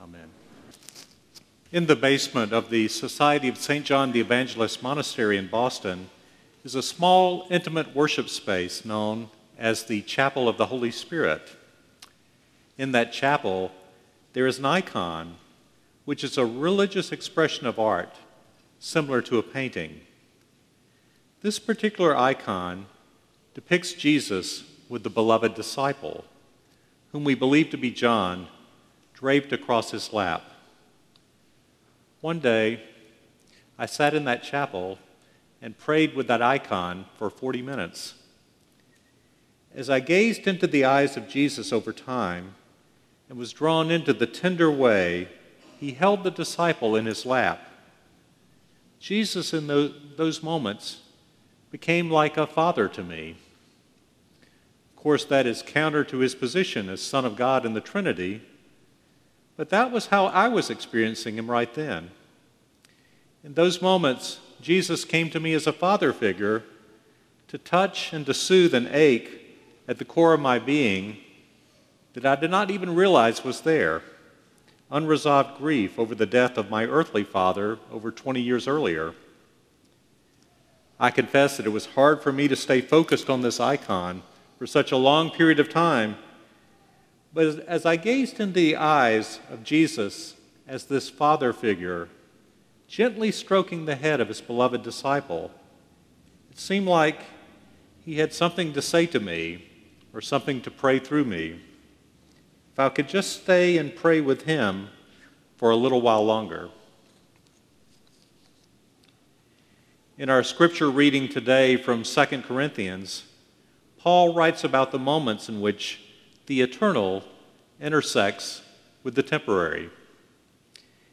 Amen. In the basement of the Society of St. John the Evangelist Monastery in Boston is a small, intimate worship space known as the Chapel of the Holy Spirit. In that chapel, there is an icon, which is a religious expression of art, similar to a painting. This particular icon depicts Jesus with the beloved disciple, whom we believe to be John, draped across his lap. One day, I sat in that chapel and prayed with that icon for 40 minutes. As I gazed into the eyes of Jesus over time and was drawn into the tender way he held the disciple in his lap, Jesus, in those, moments, became like a father to me. Of course, that is counter to his position as Son of God in the Trinity but that was how I was experiencing him right then. In those moments, Jesus came to me as a father figure to touch and to soothe an ache at the core of my being that I did not even realize was there unresolved grief over the death of my earthly father over 20 years earlier. I confess that it was hard for me to stay focused on this icon for such a long period of time but as I gazed into the eyes of Jesus as this father figure, gently stroking the head of his beloved disciple, it seemed like he had something to say to me or something to pray through me. If I could just stay and pray with him for a little while longer. In our scripture reading today from 2 Corinthians, Paul writes about the moments in which the eternal intersects with the temporary.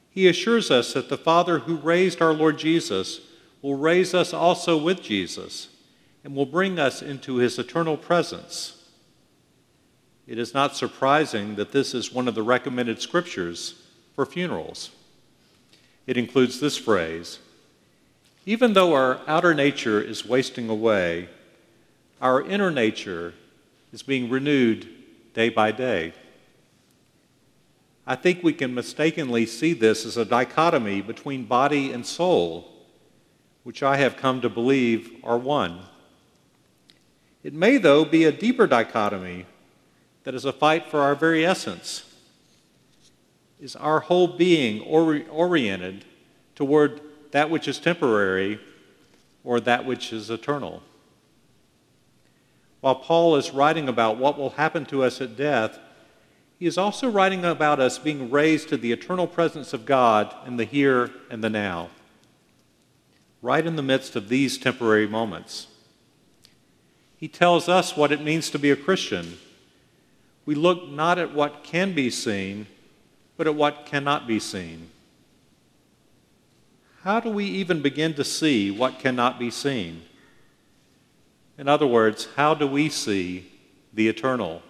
He assures us that the Father who raised our Lord Jesus will raise us also with Jesus and will bring us into his eternal presence. It is not surprising that this is one of the recommended scriptures for funerals. It includes this phrase Even though our outer nature is wasting away, our inner nature is being renewed day by day. I think we can mistakenly see this as a dichotomy between body and soul, which I have come to believe are one. It may, though, be a deeper dichotomy that is a fight for our very essence. Is our whole being ori- oriented toward that which is temporary or that which is eternal? While Paul is writing about what will happen to us at death, he is also writing about us being raised to the eternal presence of God in the here and the now, right in the midst of these temporary moments. He tells us what it means to be a Christian. We look not at what can be seen, but at what cannot be seen. How do we even begin to see what cannot be seen? In other words, how do we see the eternal?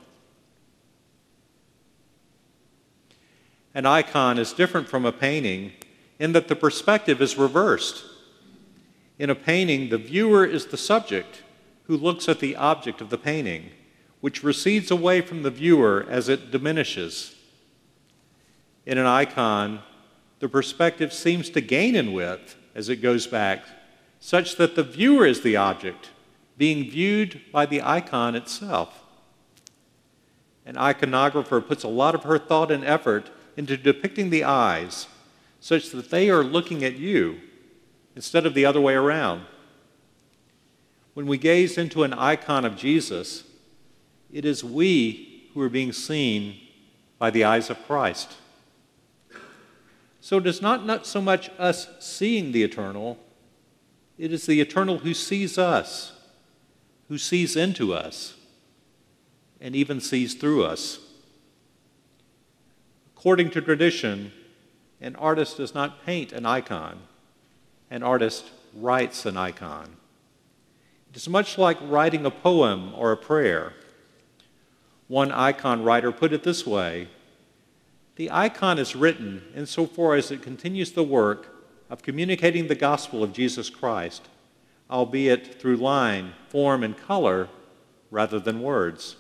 An icon is different from a painting in that the perspective is reversed. In a painting, the viewer is the subject who looks at the object of the painting, which recedes away from the viewer as it diminishes. In an icon, the perspective seems to gain in width as it goes back, such that the viewer is the object being viewed by the icon itself. An iconographer puts a lot of her thought and effort into depicting the eyes such that they are looking at you instead of the other way around. When we gaze into an icon of Jesus, it is we who are being seen by the eyes of Christ. So it is not, not so much us seeing the eternal, it is the eternal who sees us who sees into us and even sees through us. According to tradition, an artist does not paint an icon, an artist writes an icon. It is much like writing a poem or a prayer. One icon writer put it this way The icon is written insofar as it continues the work of communicating the gospel of Jesus Christ, albeit through line, form, and color rather than words.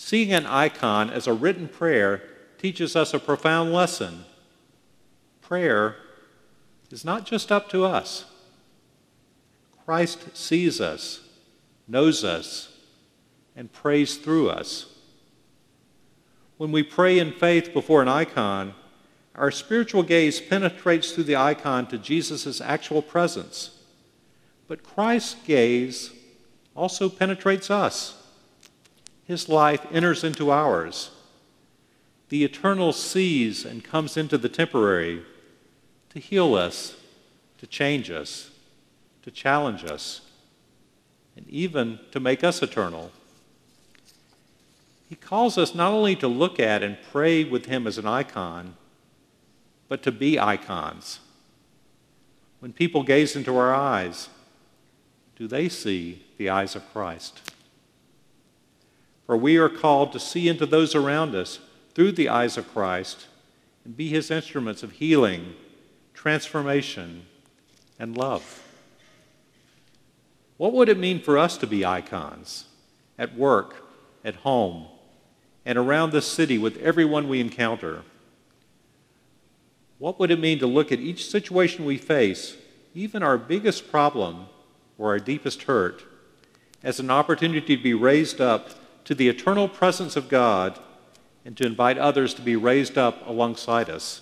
Seeing an icon as a written prayer teaches us a profound lesson. Prayer is not just up to us. Christ sees us, knows us, and prays through us. When we pray in faith before an icon, our spiritual gaze penetrates through the icon to Jesus' actual presence. But Christ's gaze also penetrates us. His life enters into ours. The eternal sees and comes into the temporary to heal us, to change us, to challenge us, and even to make us eternal. He calls us not only to look at and pray with Him as an icon, but to be icons. When people gaze into our eyes, do they see the eyes of Christ? For we are called to see into those around us through the eyes of Christ and be his instruments of healing, transformation, and love. What would it mean for us to be icons at work, at home, and around the city with everyone we encounter? What would it mean to look at each situation we face, even our biggest problem or our deepest hurt, as an opportunity to be raised up to the eternal presence of God and to invite others to be raised up alongside us.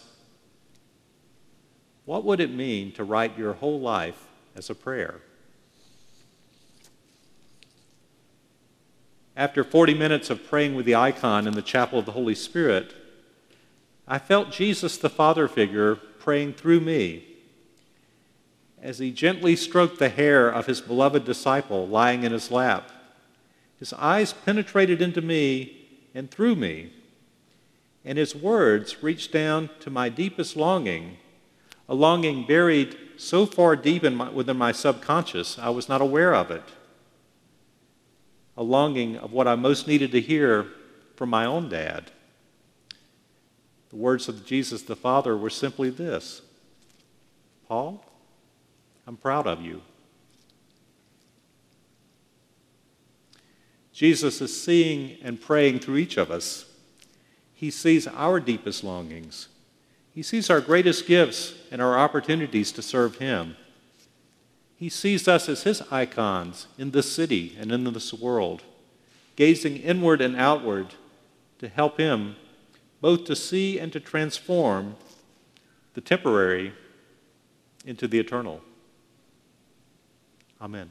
What would it mean to write your whole life as a prayer? After 40 minutes of praying with the icon in the chapel of the Holy Spirit, I felt Jesus, the Father figure, praying through me as he gently stroked the hair of his beloved disciple lying in his lap his eyes penetrated into me and through me, and his words reached down to my deepest longing, a longing buried so far deep my, within my subconscious I was not aware of it, a longing of what I most needed to hear from my own dad. The words of Jesus the Father were simply this Paul, I'm proud of you. Jesus is seeing and praying through each of us. He sees our deepest longings. He sees our greatest gifts and our opportunities to serve Him. He sees us as His icons in this city and in this world, gazing inward and outward to help Him both to see and to transform the temporary into the eternal. Amen.